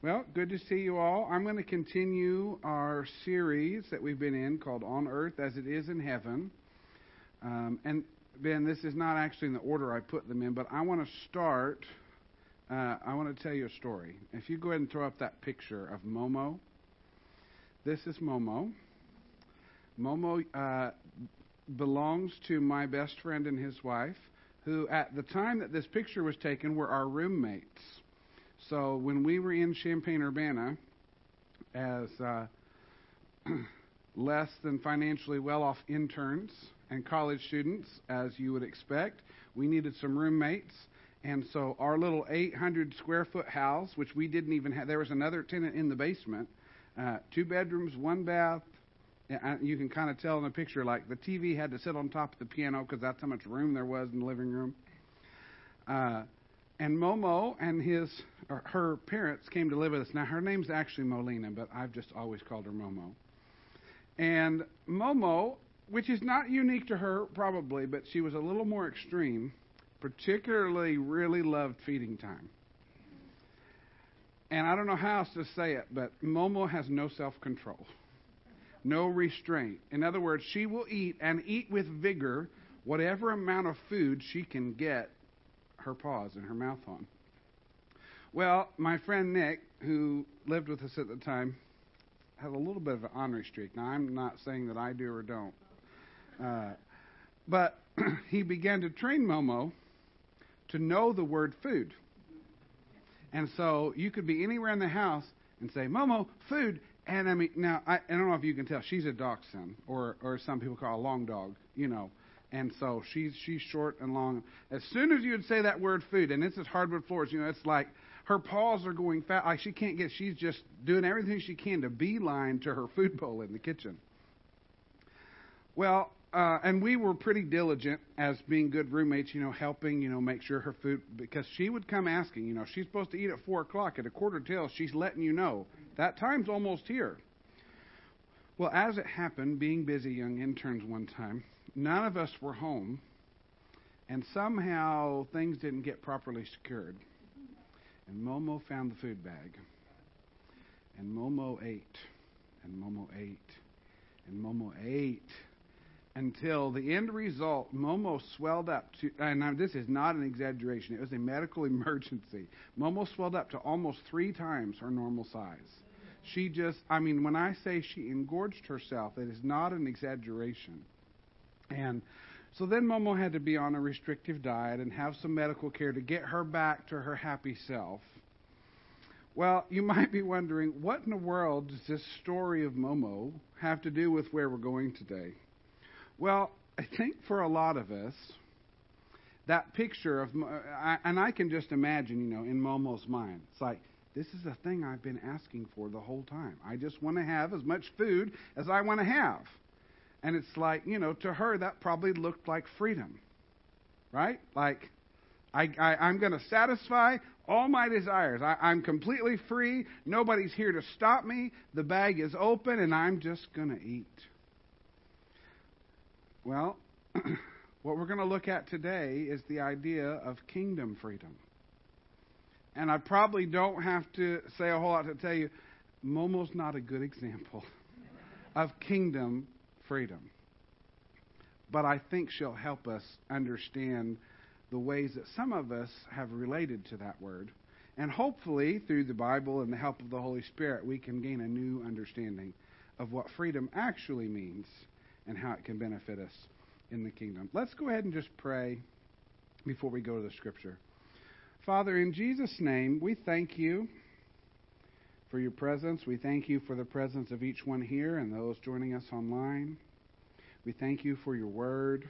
Well, good to see you all. I'm going to continue our series that we've been in called On Earth as It Is in Heaven. Um, and Ben, this is not actually in the order I put them in, but I want to start. Uh, I want to tell you a story. If you go ahead and throw up that picture of Momo, this is Momo. Momo uh, belongs to my best friend and his wife, who at the time that this picture was taken were our roommates. So when we were in Champaign Urbana as uh, less than financially well off interns and college students, as you would expect, we needed some roommates. And so our little 800 square foot house, which we didn't even have, there was another tenant in the basement, uh, two bedrooms, one bath. You can kind of tell in the picture, like the TV had to sit on top of the piano because that's how much room there was in the living room. Uh, and Momo and his or her parents came to live with us. Now her name's actually Molina, but I've just always called her Momo. And Momo, which is not unique to her probably, but she was a little more extreme, particularly really loved feeding time. And I don't know how else to say it, but Momo has no self-control. No restraint. In other words, she will eat and eat with vigor whatever amount of food she can get her paws and her mouth on. Well, my friend Nick, who lived with us at the time, had a little bit of an ornery streak. Now, I'm not saying that I do or don't. Uh, but he began to train Momo to know the word food. And so you could be anywhere in the house and say, Momo, food. And I mean, now, I, I don't know if you can tell, she's a dachshund, or, or some people call a long dog, you know. And so she's she's short and long. As soon as you would say that word food, and this is hardwood floors, you know, it's like her paws are going fast. Like she can't get. She's just doing everything she can to beeline to her food bowl in the kitchen. Well, uh, and we were pretty diligent as being good roommates, you know, helping, you know, make sure her food because she would come asking, you know, she's supposed to eat at four o'clock. At a quarter till, she's letting you know that time's almost here. Well, as it happened, being busy young interns one time, none of us were home, and somehow things didn't get properly secured. And Momo found the food bag. And Momo ate. And Momo ate. And Momo ate. Until the end result, Momo swelled up to, uh, and this is not an exaggeration, it was a medical emergency. Momo swelled up to almost three times her normal size. She just, I mean, when I say she engorged herself, it is not an exaggeration. And so then Momo had to be on a restrictive diet and have some medical care to get her back to her happy self. Well, you might be wondering, what in the world does this story of Momo have to do with where we're going today? Well, I think for a lot of us, that picture of, and I can just imagine, you know, in Momo's mind, it's like, this is a thing I've been asking for the whole time. I just want to have as much food as I want to have. And it's like, you know, to her, that probably looked like freedom. Right? Like, I, I, am going to satisfy all my desires. I, I'm completely free. Nobody's here to stop me. The bag is open, and I'm just going to eat. Well, what we're going to look at today is the idea of kingdom freedom. And I probably don't have to say a whole lot to tell you, Momo's not a good example of kingdom freedom. But I think she'll help us understand the ways that some of us have related to that word. And hopefully, through the Bible and the help of the Holy Spirit, we can gain a new understanding of what freedom actually means and how it can benefit us in the kingdom. Let's go ahead and just pray before we go to the scripture. Father, in Jesus' name, we thank you for your presence. We thank you for the presence of each one here and those joining us online. We thank you for your word.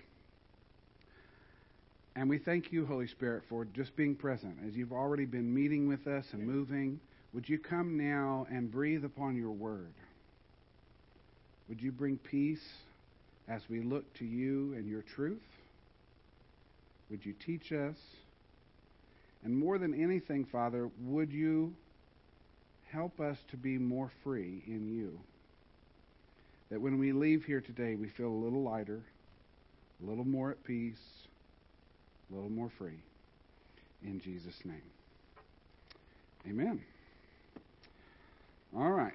And we thank you, Holy Spirit, for just being present. As you've already been meeting with us and moving, would you come now and breathe upon your word? Would you bring peace as we look to you and your truth? Would you teach us? And more than anything, Father, would you help us to be more free in you. That when we leave here today, we feel a little lighter, a little more at peace, a little more free. In Jesus' name. Amen. All right.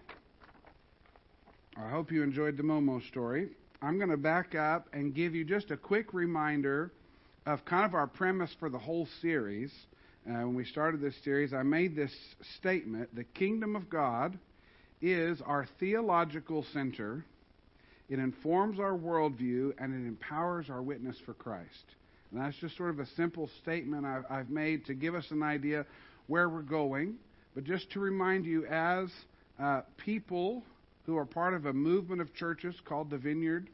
I hope you enjoyed the Momo story. I'm going to back up and give you just a quick reminder of kind of our premise for the whole series. Uh, when we started this series, I made this statement The kingdom of God is our theological center, it informs our worldview, and it empowers our witness for Christ. And that's just sort of a simple statement I've, I've made to give us an idea where we're going, but just to remind you, as uh, people who are part of a movement of churches called the Vineyard,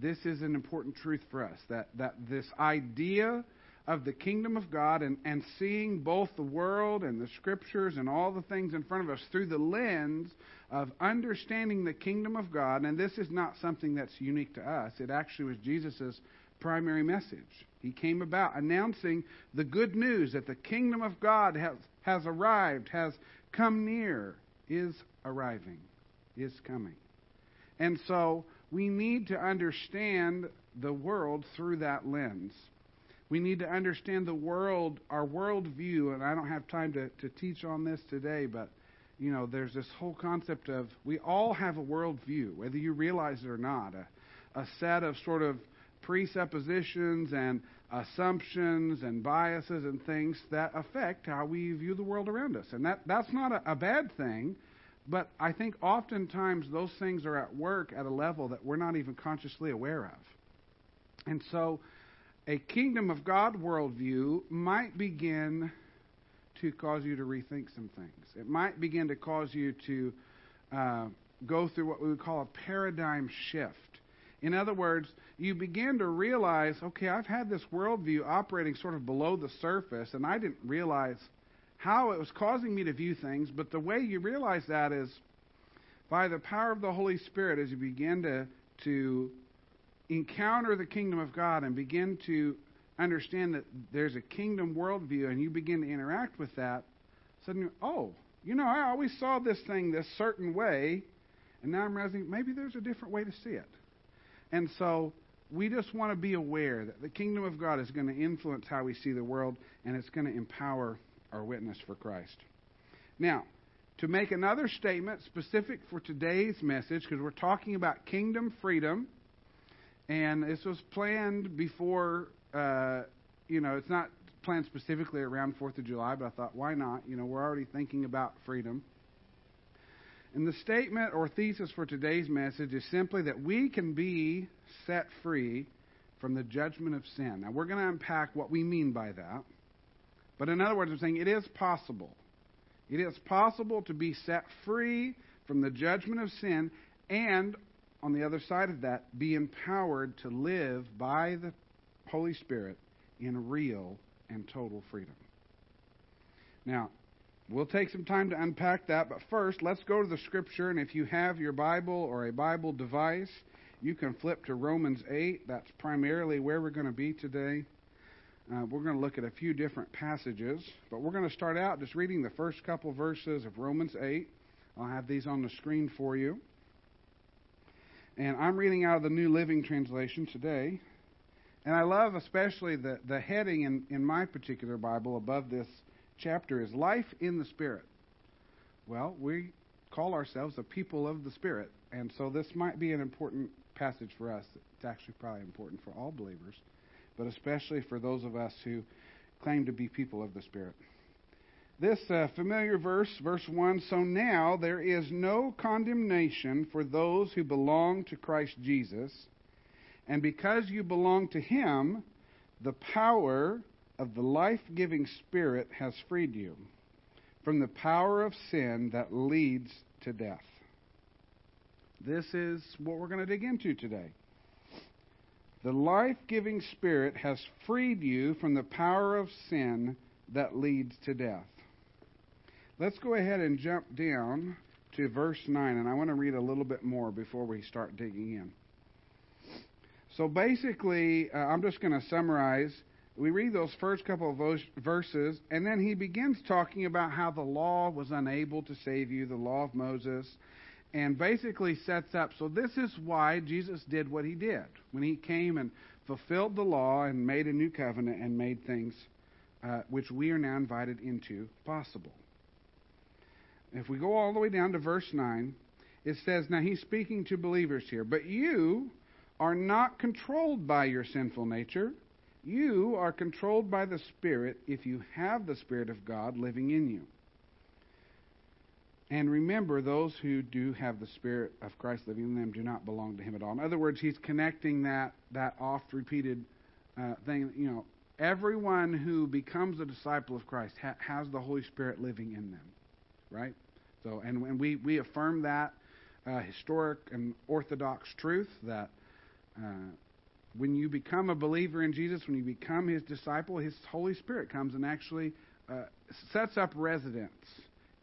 this is an important truth for us that, that this idea of the kingdom of God and, and seeing both the world and the scriptures and all the things in front of us through the lens of understanding the kingdom of God, and this is not something that's unique to us. It actually was Jesus' primary message. He came about announcing the good news that the kingdom of God has, has arrived, has come near, is arriving, is coming. And so we need to understand the world through that lens. We need to understand the world, our worldview, and I don't have time to, to teach on this today, but you know, there's this whole concept of we all have a worldview, whether you realize it or not, a, a set of sort of presuppositions and assumptions and biases and things that affect how we view the world around us. And that, that's not a, a bad thing, but I think oftentimes those things are at work at a level that we're not even consciously aware of. And so a kingdom of God worldview might begin to cause you to rethink some things. It might begin to cause you to uh, go through what we would call a paradigm shift. In other words, you begin to realize, okay, I've had this worldview operating sort of below the surface, and I didn't realize how it was causing me to view things. But the way you realize that is by the power of the Holy Spirit as you begin to, to encounter the kingdom of God and begin to understand that there's a kingdom worldview and you begin to interact with that, suddenly, oh, you know, I always saw this thing this certain way, and now I'm realizing maybe there's a different way to see it. And so we just want to be aware that the kingdom of God is going to influence how we see the world, and it's going to empower our witness for Christ. Now, to make another statement specific for today's message, because we're talking about kingdom freedom, and this was planned before, uh, you know, it's not planned specifically around 4th of July, but I thought, why not? You know, we're already thinking about freedom. And the statement or thesis for today's message is simply that we can be set free from the judgment of sin. Now, we're going to unpack what we mean by that. But in other words, I'm saying it is possible. It is possible to be set free from the judgment of sin and, on the other side of that, be empowered to live by the Holy Spirit in real and total freedom. Now, We'll take some time to unpack that, but first, let's go to the scripture. And if you have your Bible or a Bible device, you can flip to Romans 8. That's primarily where we're going to be today. Uh, we're going to look at a few different passages, but we're going to start out just reading the first couple verses of Romans 8. I'll have these on the screen for you. And I'm reading out of the New Living Translation today. And I love especially the, the heading in, in my particular Bible above this chapter is Life in the Spirit. Well, we call ourselves a people of the Spirit, and so this might be an important passage for us. It's actually probably important for all believers, but especially for those of us who claim to be people of the Spirit. This uh, familiar verse, verse 1 So now there is no condemnation for those who belong to Christ Jesus, and because you belong to Him, the power of the life giving Spirit has freed you from the power of sin that leads to death. This is what we're going to dig into today. The life giving Spirit has freed you from the power of sin that leads to death. Let's go ahead and jump down to verse 9, and I want to read a little bit more before we start digging in. So basically, uh, I'm just going to summarize we read those first couple of verses, and then he begins talking about how the law was unable to save you, the law of Moses, and basically sets up. So, this is why Jesus did what he did when he came and fulfilled the law and made a new covenant and made things uh, which we are now invited into possible. If we go all the way down to verse 9, it says, now he's speaking to believers here, but you are not controlled by your sinful nature. You are controlled by the Spirit if you have the Spirit of God living in you. And remember, those who do have the Spirit of Christ living in them do not belong to Him at all. In other words, he's connecting that, that oft repeated uh, thing. You know, everyone who becomes a disciple of Christ ha- has the Holy Spirit living in them, right? So, and, and we, we affirm that uh, historic and orthodox truth that uh, when you become a believer in Jesus, when you become His disciple, His Holy Spirit comes and actually uh, sets up residence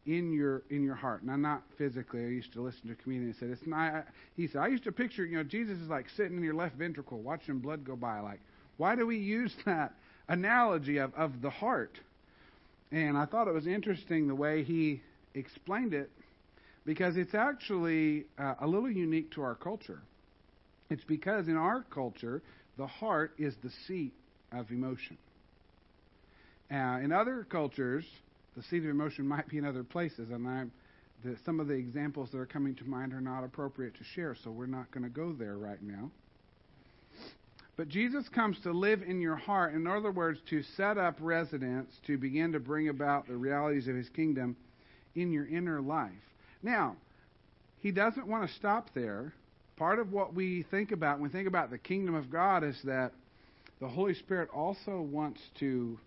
in your in your heart. Now, not physically. I used to listen to a comedian who said it's not. He said I used to picture you know Jesus is like sitting in your left ventricle, watching blood go by. Like, why do we use that analogy of of the heart? And I thought it was interesting the way he explained it, because it's actually uh, a little unique to our culture. It's because in our culture, the heart is the seat of emotion. Uh, in other cultures, the seat of emotion might be in other places, and I'm, the, some of the examples that are coming to mind are not appropriate to share, so we're not going to go there right now. But Jesus comes to live in your heart, in other words, to set up residence, to begin to bring about the realities of his kingdom in your inner life. Now, he doesn't want to stop there. Part of what we think about when we think about the kingdom of God is that the Holy Spirit also wants to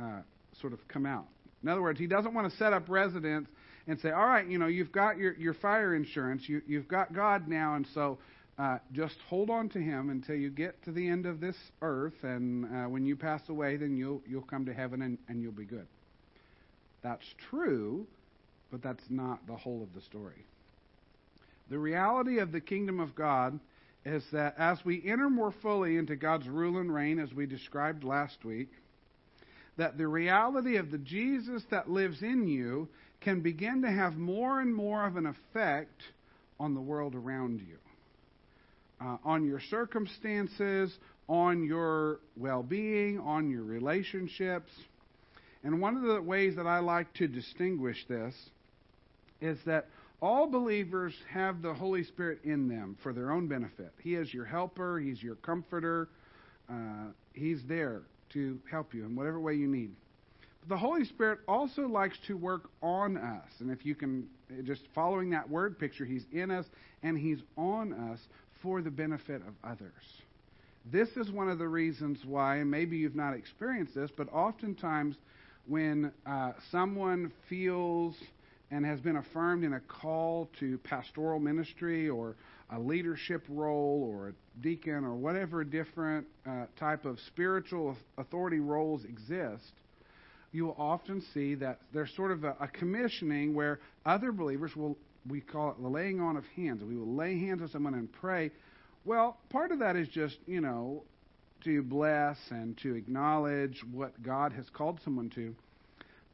uh, sort of come out. In other words, he doesn't want to set up residence and say, all right, you know, you've got your, your fire insurance, you, you've got God now, and so uh, just hold on to him until you get to the end of this earth, and uh, when you pass away, then you'll, you'll come to heaven and, and you'll be good. That's true, but that's not the whole of the story. The reality of the kingdom of God is that as we enter more fully into God's rule and reign, as we described last week, that the reality of the Jesus that lives in you can begin to have more and more of an effect on the world around you, uh, on your circumstances, on your well being, on your relationships. And one of the ways that I like to distinguish this is that all believers have the Holy Spirit in them for their own benefit. He is your helper, He's your comforter, uh, He's there to help you in whatever way you need. But the Holy Spirit also likes to work on us. And if you can, just following that word picture, He's in us and He's on us for the benefit of others. This is one of the reasons why, and maybe you've not experienced this, but oftentimes when uh, someone feels and has been affirmed in a call to pastoral ministry or a leadership role or a deacon or whatever different uh, type of spiritual authority roles exist, you will often see that there's sort of a, a commissioning where other believers will, we call it the laying on of hands. We will lay hands on someone and pray. Well, part of that is just, you know, to bless and to acknowledge what God has called someone to.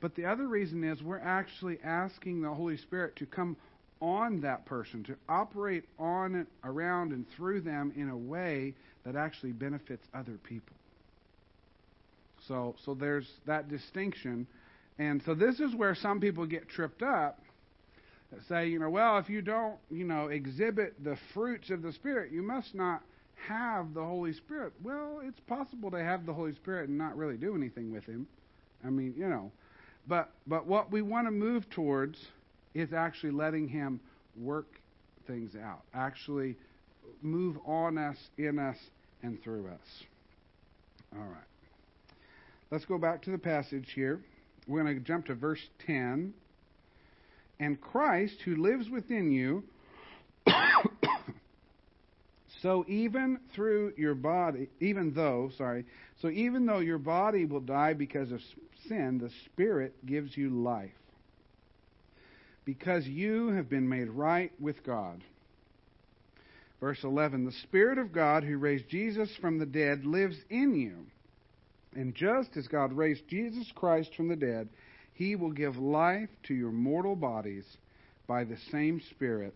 But the other reason is we're actually asking the Holy Spirit to come on that person, to operate on, and around, and through them in a way that actually benefits other people. So, so there's that distinction. And so this is where some people get tripped up. Say, you know, well, if you don't, you know, exhibit the fruits of the Spirit, you must not have the Holy Spirit. Well, it's possible to have the Holy Spirit and not really do anything with Him. I mean, you know. But, but what we want to move towards is actually letting Him work things out, actually move on us, in us, and through us. All right. Let's go back to the passage here. We're going to jump to verse 10. And Christ, who lives within you, so even through your body, even though, sorry, so even though your body will die because of sin, the Spirit gives you life because you have been made right with God. Verse 11 The Spirit of God who raised Jesus from the dead lives in you. And just as God raised Jesus Christ from the dead, he will give life to your mortal bodies by the same Spirit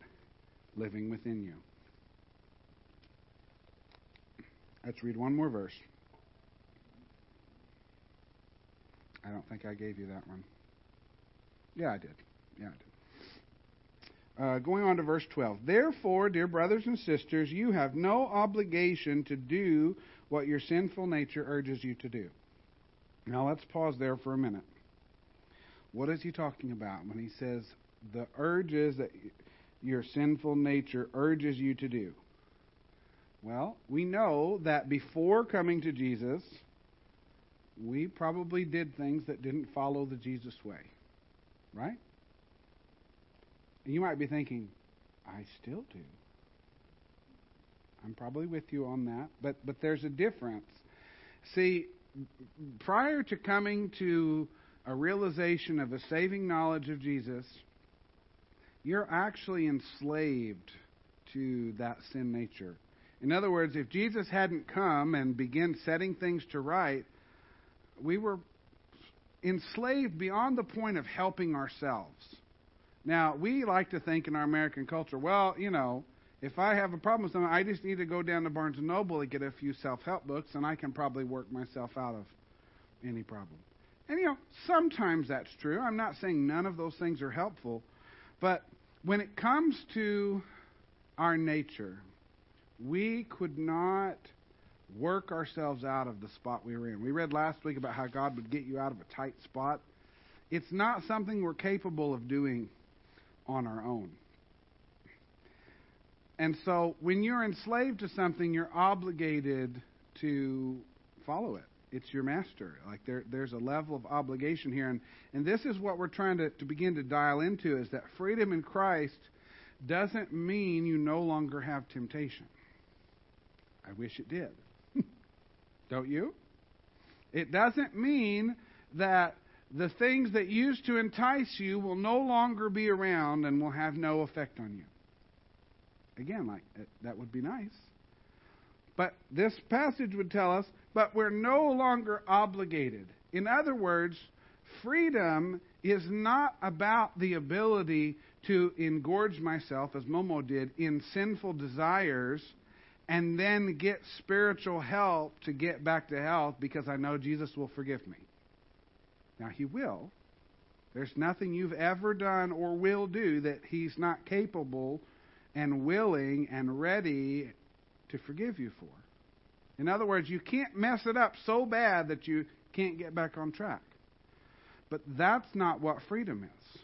living within you. Let's read one more verse. I don't think I gave you that one. Yeah, I did. Yeah, I did. Uh, going on to verse 12. Therefore, dear brothers and sisters, you have no obligation to do what your sinful nature urges you to do. Now, let's pause there for a minute. What is he talking about when he says the urges that your sinful nature urges you to do? Well, we know that before coming to Jesus, we probably did things that didn't follow the Jesus way. Right? And you might be thinking, I still do. I'm probably with you on that, but but there's a difference. See, prior to coming to a realization of a saving knowledge of Jesus, you're actually enslaved to that sin nature. In other words, if Jesus hadn't come and begun setting things to right, we were enslaved beyond the point of helping ourselves. Now, we like to think in our American culture, well, you know, if I have a problem with something, I just need to go down to Barnes Noble and get a few self-help books, and I can probably work myself out of any problem. And you know, sometimes that's true. I'm not saying none of those things are helpful, but when it comes to our nature, we could not work ourselves out of the spot we were in. We read last week about how God would get you out of a tight spot. It's not something we're capable of doing on our own. And so when you're enslaved to something, you're obligated to follow it. It's your master. Like there, there's a level of obligation here. And, and this is what we're trying to, to begin to dial into is that freedom in Christ doesn't mean you no longer have temptation. I wish it did. Don't you? It doesn't mean that the things that used to entice you will no longer be around and will have no effect on you. Again, like uh, that would be nice. But this passage would tell us, but we're no longer obligated. In other words, freedom is not about the ability to engorge myself, as Momo did, in sinful desires and then get spiritual help to get back to health because I know Jesus will forgive me. Now, He will. There's nothing you've ever done or will do that He's not capable and willing and ready to forgive you for. In other words, you can't mess it up so bad that you can't get back on track. But that's not what freedom is.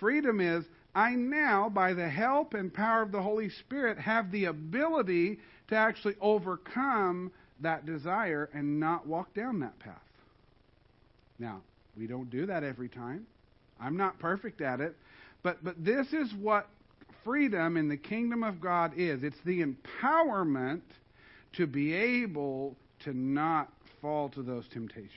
Freedom is I now, by the help and power of the Holy Spirit, have the ability to actually overcome that desire and not walk down that path. Now, we don't do that every time. I'm not perfect at it. But, but this is what freedom in the kingdom of God is it's the empowerment to be able to not fall to those temptations.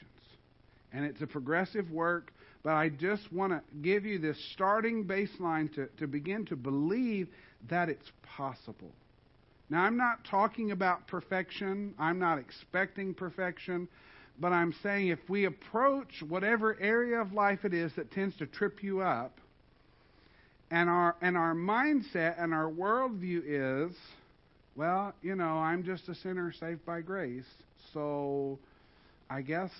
And it's a progressive work, but I just want to give you this starting baseline to, to begin to believe that it's possible. Now, I'm not talking about perfection, I'm not expecting perfection, but I'm saying if we approach whatever area of life it is that tends to trip you up, and our and our mindset and our worldview is, well, you know, I'm just a sinner saved by grace, so I guess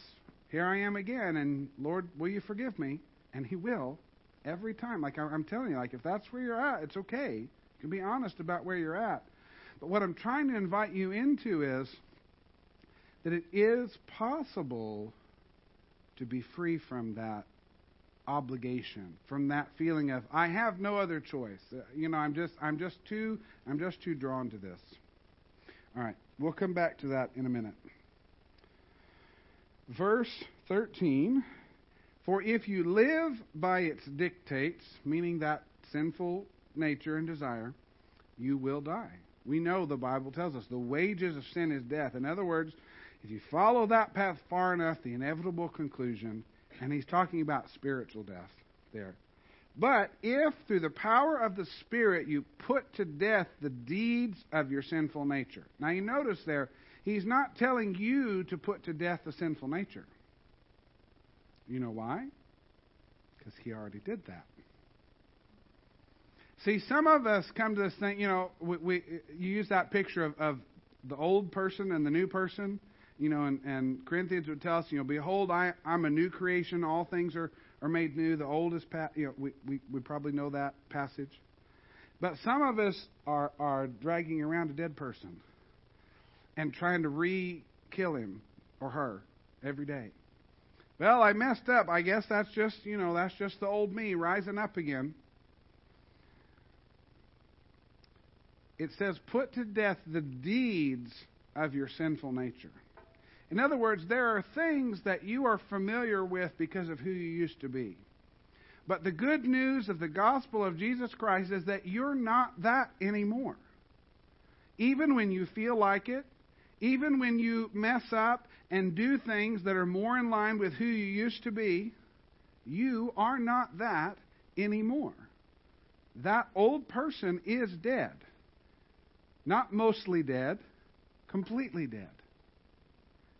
here I am again, and Lord, will you forgive me? And He will every time. Like I'm telling you, like if that's where you're at, it's okay. You can be honest about where you're at. But what I'm trying to invite you into is that it is possible to be free from that obligation, from that feeling of I have no other choice. Uh, you know, I'm just I'm just too I'm just too drawn to this. All right, we'll come back to that in a minute. Verse 13, for if you live by its dictates, meaning that sinful nature and desire, you will die. We know the Bible tells us the wages of sin is death. In other words, if you follow that path far enough, the inevitable conclusion and he's talking about spiritual death there. But if through the power of the Spirit you put to death the deeds of your sinful nature. Now you notice there, he's not telling you to put to death the sinful nature. You know why? Because he already did that. See, some of us come to this thing, you know, we, we you use that picture of, of the old person and the new person you know, and, and Corinthians would tell us, you know, behold, I, I'm a new creation. All things are, are made new. The old is, pa- you know, we, we, we probably know that passage. But some of us are, are dragging around a dead person and trying to re kill him or her every day. Well, I messed up. I guess that's just, you know, that's just the old me rising up again. It says, put to death the deeds of your sinful nature. In other words, there are things that you are familiar with because of who you used to be. But the good news of the gospel of Jesus Christ is that you're not that anymore. Even when you feel like it, even when you mess up and do things that are more in line with who you used to be, you are not that anymore. That old person is dead. Not mostly dead, completely dead.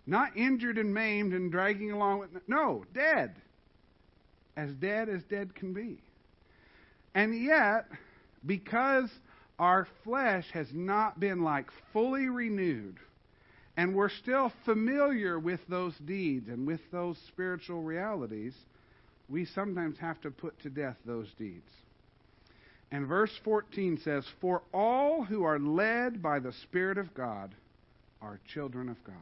Not injured and maimed and dragging along with. No, dead. As dead as dead can be. And yet, because our flesh has not been like fully renewed, and we're still familiar with those deeds and with those spiritual realities, we sometimes have to put to death those deeds. And verse 14 says, For all who are led by the Spirit of God are children of God.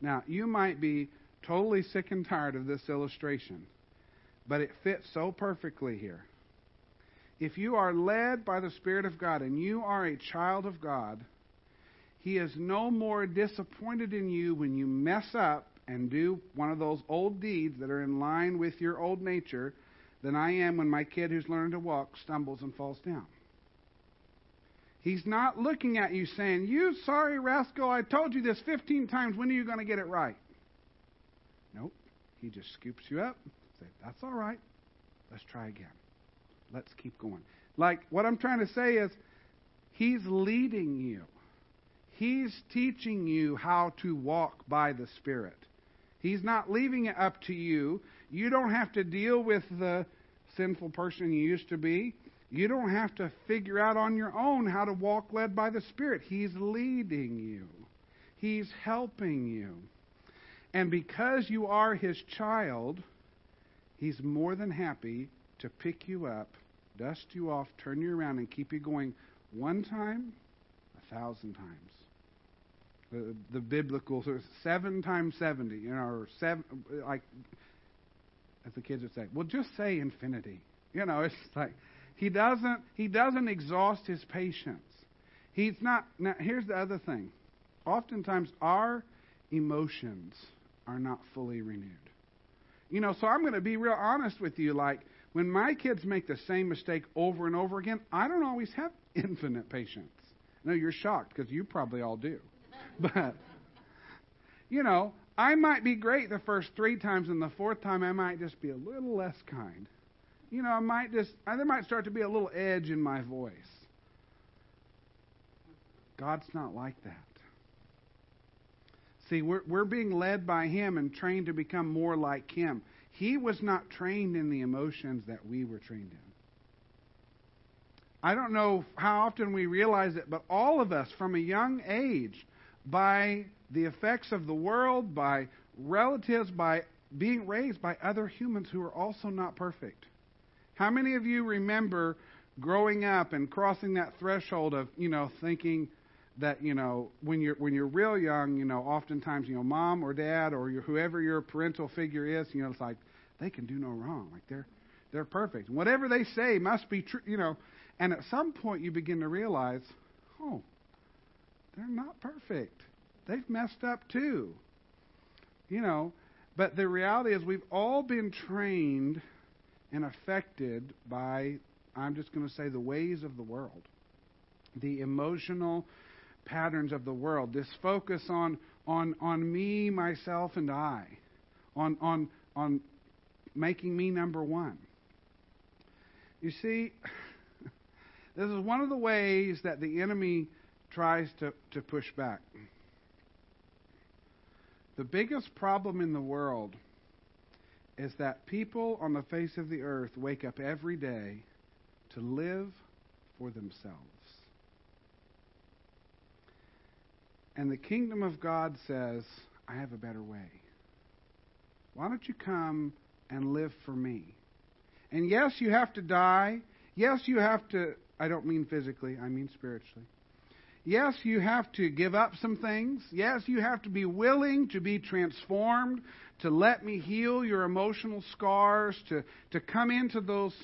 Now, you might be totally sick and tired of this illustration, but it fits so perfectly here. If you are led by the Spirit of God and you are a child of God, He is no more disappointed in you when you mess up and do one of those old deeds that are in line with your old nature than I am when my kid who's learning to walk stumbles and falls down. He's not looking at you saying, You sorry rascal, I told you this 15 times. When are you going to get it right? Nope. He just scoops you up, say, That's all right. Let's try again. Let's keep going. Like, what I'm trying to say is, He's leading you. He's teaching you how to walk by the Spirit. He's not leaving it up to you. You don't have to deal with the sinful person you used to be. You don't have to figure out on your own how to walk led by the Spirit. He's leading you, He's helping you. And because you are His child, He's more than happy to pick you up, dust you off, turn you around, and keep you going one time, a thousand times. The, biblical of seven times seventy, you know, seven, like as the kids would say. Well, just say infinity. You know, it's like he doesn't, he doesn't exhaust his patience. He's not. Now, here's the other thing. Oftentimes, our emotions are not fully renewed. You know, so I'm going to be real honest with you. Like, when my kids make the same mistake over and over again, I don't always have infinite patience. No, you're shocked because you probably all do. But, you know, I might be great the first three times, and the fourth time I might just be a little less kind you know, I might just, there might start to be a little edge in my voice. God's not like that. See, we're, we're being led by Him and trained to become more like Him. He was not trained in the emotions that we were trained in. I don't know how often we realize it, but all of us from a young age, by the effects of the world, by relatives, by being raised by other humans who are also not perfect, how many of you remember growing up and crossing that threshold of, you know, thinking that, you know, when you're when you're real young, you know, oftentimes, you know, mom or dad or your, whoever your parental figure is, you know, it's like they can do no wrong. Like they're they're perfect. Whatever they say must be true, you know. And at some point you begin to realize, oh, they're not perfect. They've messed up too. You know, but the reality is we've all been trained and affected by, I'm just going to say, the ways of the world, the emotional patterns of the world, this focus on, on, on me, myself, and I, on, on, on making me number one. You see, this is one of the ways that the enemy tries to, to push back. The biggest problem in the world is that people on the face of the earth wake up every day to live for themselves. And the kingdom of God says, I have a better way. Why don't you come and live for me? And yes, you have to die. Yes, you have to, I don't mean physically, I mean spiritually. Yes, you have to give up some things. Yes, you have to be willing to be transformed, to let me heal your emotional scars, to, to come into those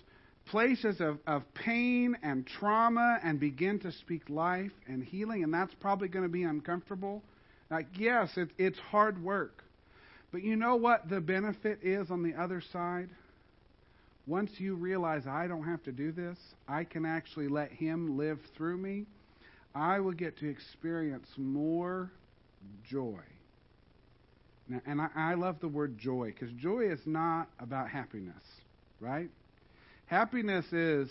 places of, of pain and trauma and begin to speak life and healing. And that's probably going to be uncomfortable. Like, yes, it, it's hard work. But you know what the benefit is on the other side? Once you realize I don't have to do this, I can actually let Him live through me, I will get to experience more joy. Now, and I, I love the word joy because joy is not about happiness, right? Happiness is,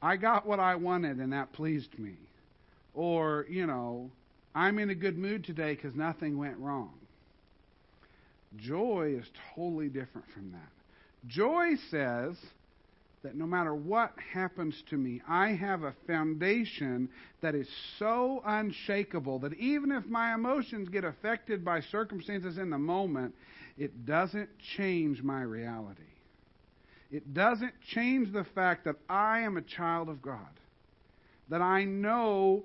I got what I wanted and that pleased me. Or, you know, I'm in a good mood today because nothing went wrong. Joy is totally different from that. Joy says that no matter what happens to me, I have a foundation that is so unshakable that even if my emotions get affected by circumstances in the moment, it doesn't change my reality. It doesn't change the fact that I am a child of God, that I know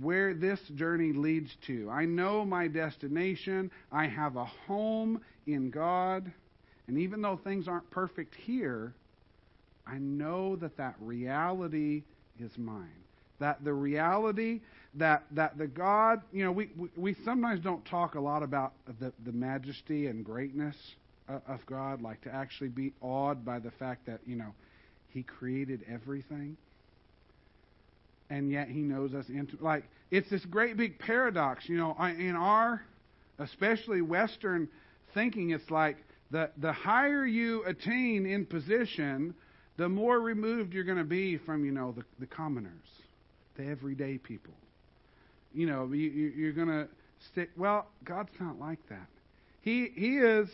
where this journey leads to. I know my destination. I have a home in God. And even though things aren't perfect here, I know that that reality is mine. That the reality that that the God, you know, we we, we sometimes don't talk a lot about the the majesty and greatness of God, like to actually be awed by the fact that you know He created everything and yet he knows us into like it's this great big paradox you know in our especially western thinking it's like the the higher you attain in position the more removed you're going to be from you know the, the commoners the everyday people you know you, you're going to stick well god's not like that he he is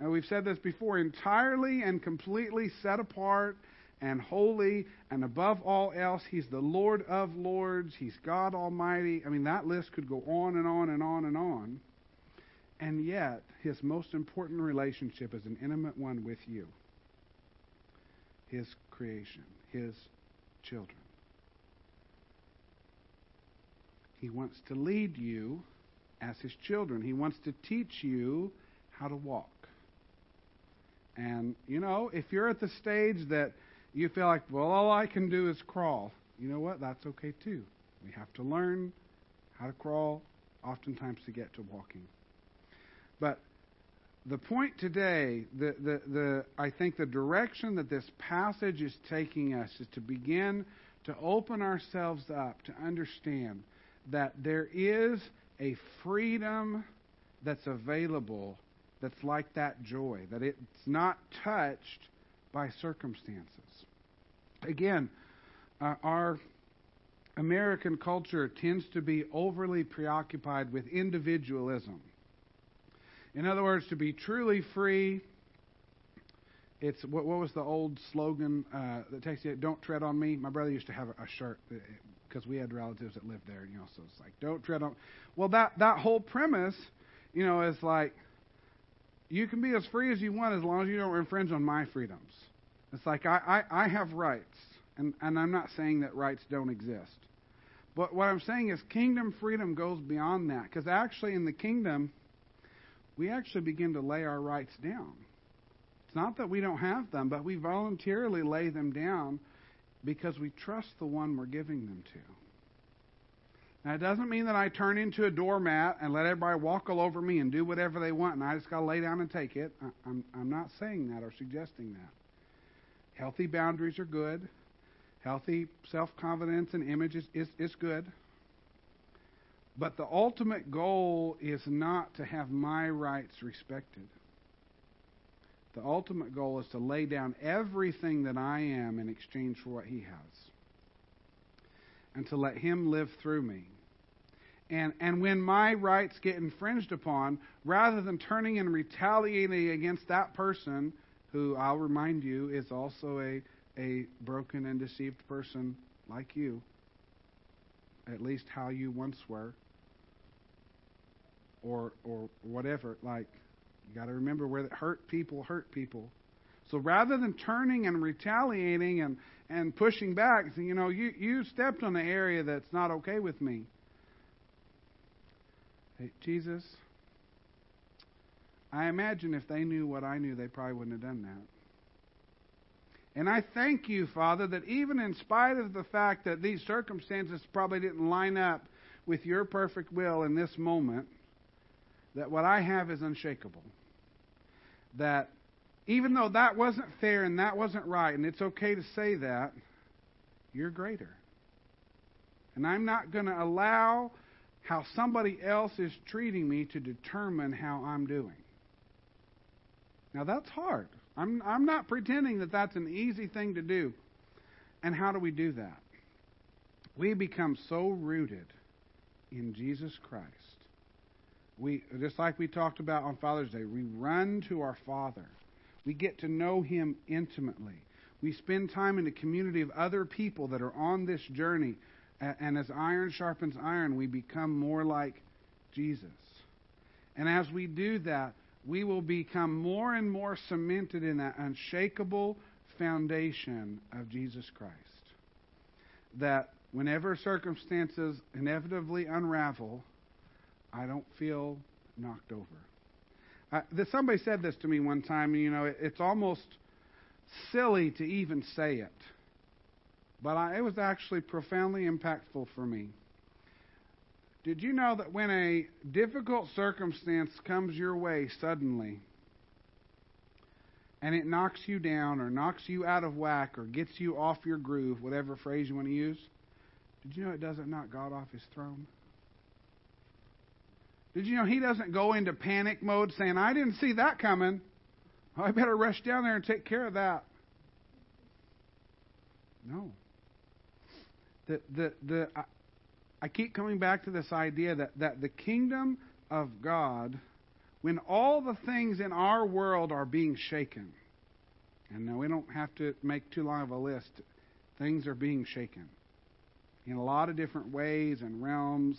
and we've said this before entirely and completely set apart and holy, and above all else, He's the Lord of lords. He's God Almighty. I mean, that list could go on and on and on and on. And yet, His most important relationship is an intimate one with you His creation, His children. He wants to lead you as His children, He wants to teach you how to walk. And, you know, if you're at the stage that you feel like, well, all I can do is crawl. You know what? That's okay too. We have to learn how to crawl, oftentimes to get to walking. But the point today, the, the, the, I think the direction that this passage is taking us is to begin to open ourselves up to understand that there is a freedom that's available that's like that joy, that it's not touched by circumstances. Again, uh, our American culture tends to be overly preoccupied with individualism. In other words, to be truly free, it's what, what was the old slogan uh, that takes you? Don't tread on me. My brother used to have a, shirt because we had relatives that lived there, you know. So it's like, don't tread on. Well, that that whole premise, you know, is like, you can be as free as you want as long as you don't infringe on my freedoms. It's like I, I, I have rights, and, and I'm not saying that rights don't exist. But what I'm saying is kingdom freedom goes beyond that. Because actually, in the kingdom, we actually begin to lay our rights down. It's not that we don't have them, but we voluntarily lay them down because we trust the one we're giving them to. Now, it doesn't mean that I turn into a doormat and let everybody walk all over me and do whatever they want, and I just got to lay down and take it. I'm, I'm not saying that or suggesting that. Healthy boundaries are good. Healthy self confidence and image is, is, is good. But the ultimate goal is not to have my rights respected. The ultimate goal is to lay down everything that I am in exchange for what He has. And to let Him live through me. And, and when my rights get infringed upon, rather than turning and retaliating against that person, who I'll remind you is also a, a broken and deceived person like you, at least how you once were, or or whatever. Like you got to remember where hurt people hurt people. So rather than turning and retaliating and, and pushing back, you know, you, you stepped on an area that's not okay with me. Hey, Jesus, I imagine if they knew what I knew, they probably wouldn't have done that. And I thank you, Father, that even in spite of the fact that these circumstances probably didn't line up with your perfect will in this moment, that what I have is unshakable. That even though that wasn't fair and that wasn't right, and it's okay to say that, you're greater. And I'm not going to allow how somebody else is treating me to determine how I'm doing. Now, that's hard. I'm, I'm not pretending that that's an easy thing to do. And how do we do that? We become so rooted in Jesus Christ. We, just like we talked about on Father's Day, we run to our Father. We get to know Him intimately. We spend time in a community of other people that are on this journey. And as iron sharpens iron, we become more like Jesus. And as we do that, we will become more and more cemented in that unshakable foundation of Jesus Christ. That whenever circumstances inevitably unravel, I don't feel knocked over. Uh, somebody said this to me one time, you know, it, it's almost silly to even say it, but I, it was actually profoundly impactful for me. Did you know that when a difficult circumstance comes your way suddenly, and it knocks you down or knocks you out of whack or gets you off your groove, whatever phrase you want to use, did you know it doesn't knock God off his throne? Did you know he doesn't go into panic mode saying, I didn't see that coming. I better rush down there and take care of that. No. The, the, the, I keep coming back to this idea that, that the kingdom of God, when all the things in our world are being shaken, and now we don't have to make too long of a list, things are being shaken in a lot of different ways and realms.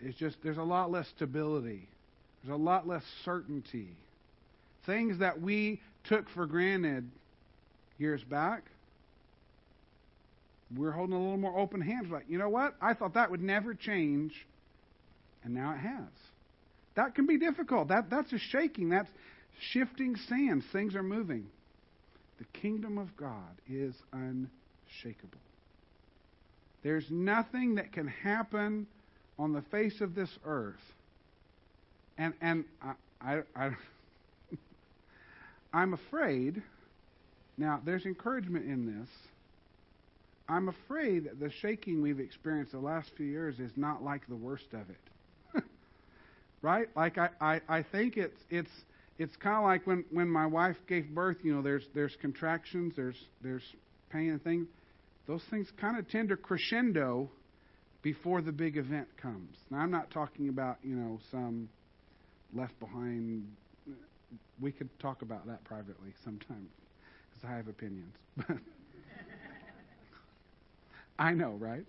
It's just, there's a lot less stability, there's a lot less certainty. Things that we took for granted years back we're holding a little more open hands. Like, you know what? I thought that would never change, and now it has. That can be difficult. That, that's a shaking. That's shifting sands. Things are moving. The kingdom of God is unshakable. There's nothing that can happen on the face of this earth. And, and I, I, I I'm afraid. Now, there's encouragement in this I'm afraid that the shaking we've experienced the last few years is not like the worst of it. right? Like I, I, I think it's it's it's kind of like when, when my wife gave birth. You know, there's there's contractions, there's there's pain and things. Those things kind of tend to crescendo before the big event comes. Now I'm not talking about you know some left behind. We could talk about that privately sometime because I have opinions. I know, right?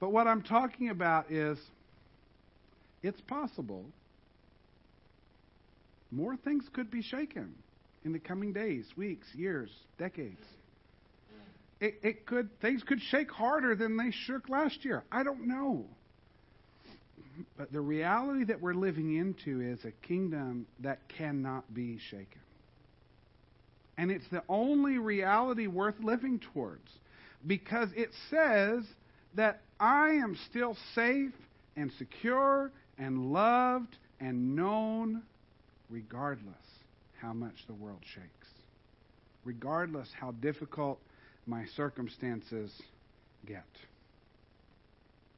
But what I'm talking about is it's possible more things could be shaken in the coming days, weeks, years, decades. It, it could things could shake harder than they shook last year. I don't know. But the reality that we're living into is a kingdom that cannot be shaken. And it's the only reality worth living towards because it says that I am still safe and secure and loved and known regardless how much the world shakes, regardless how difficult my circumstances get.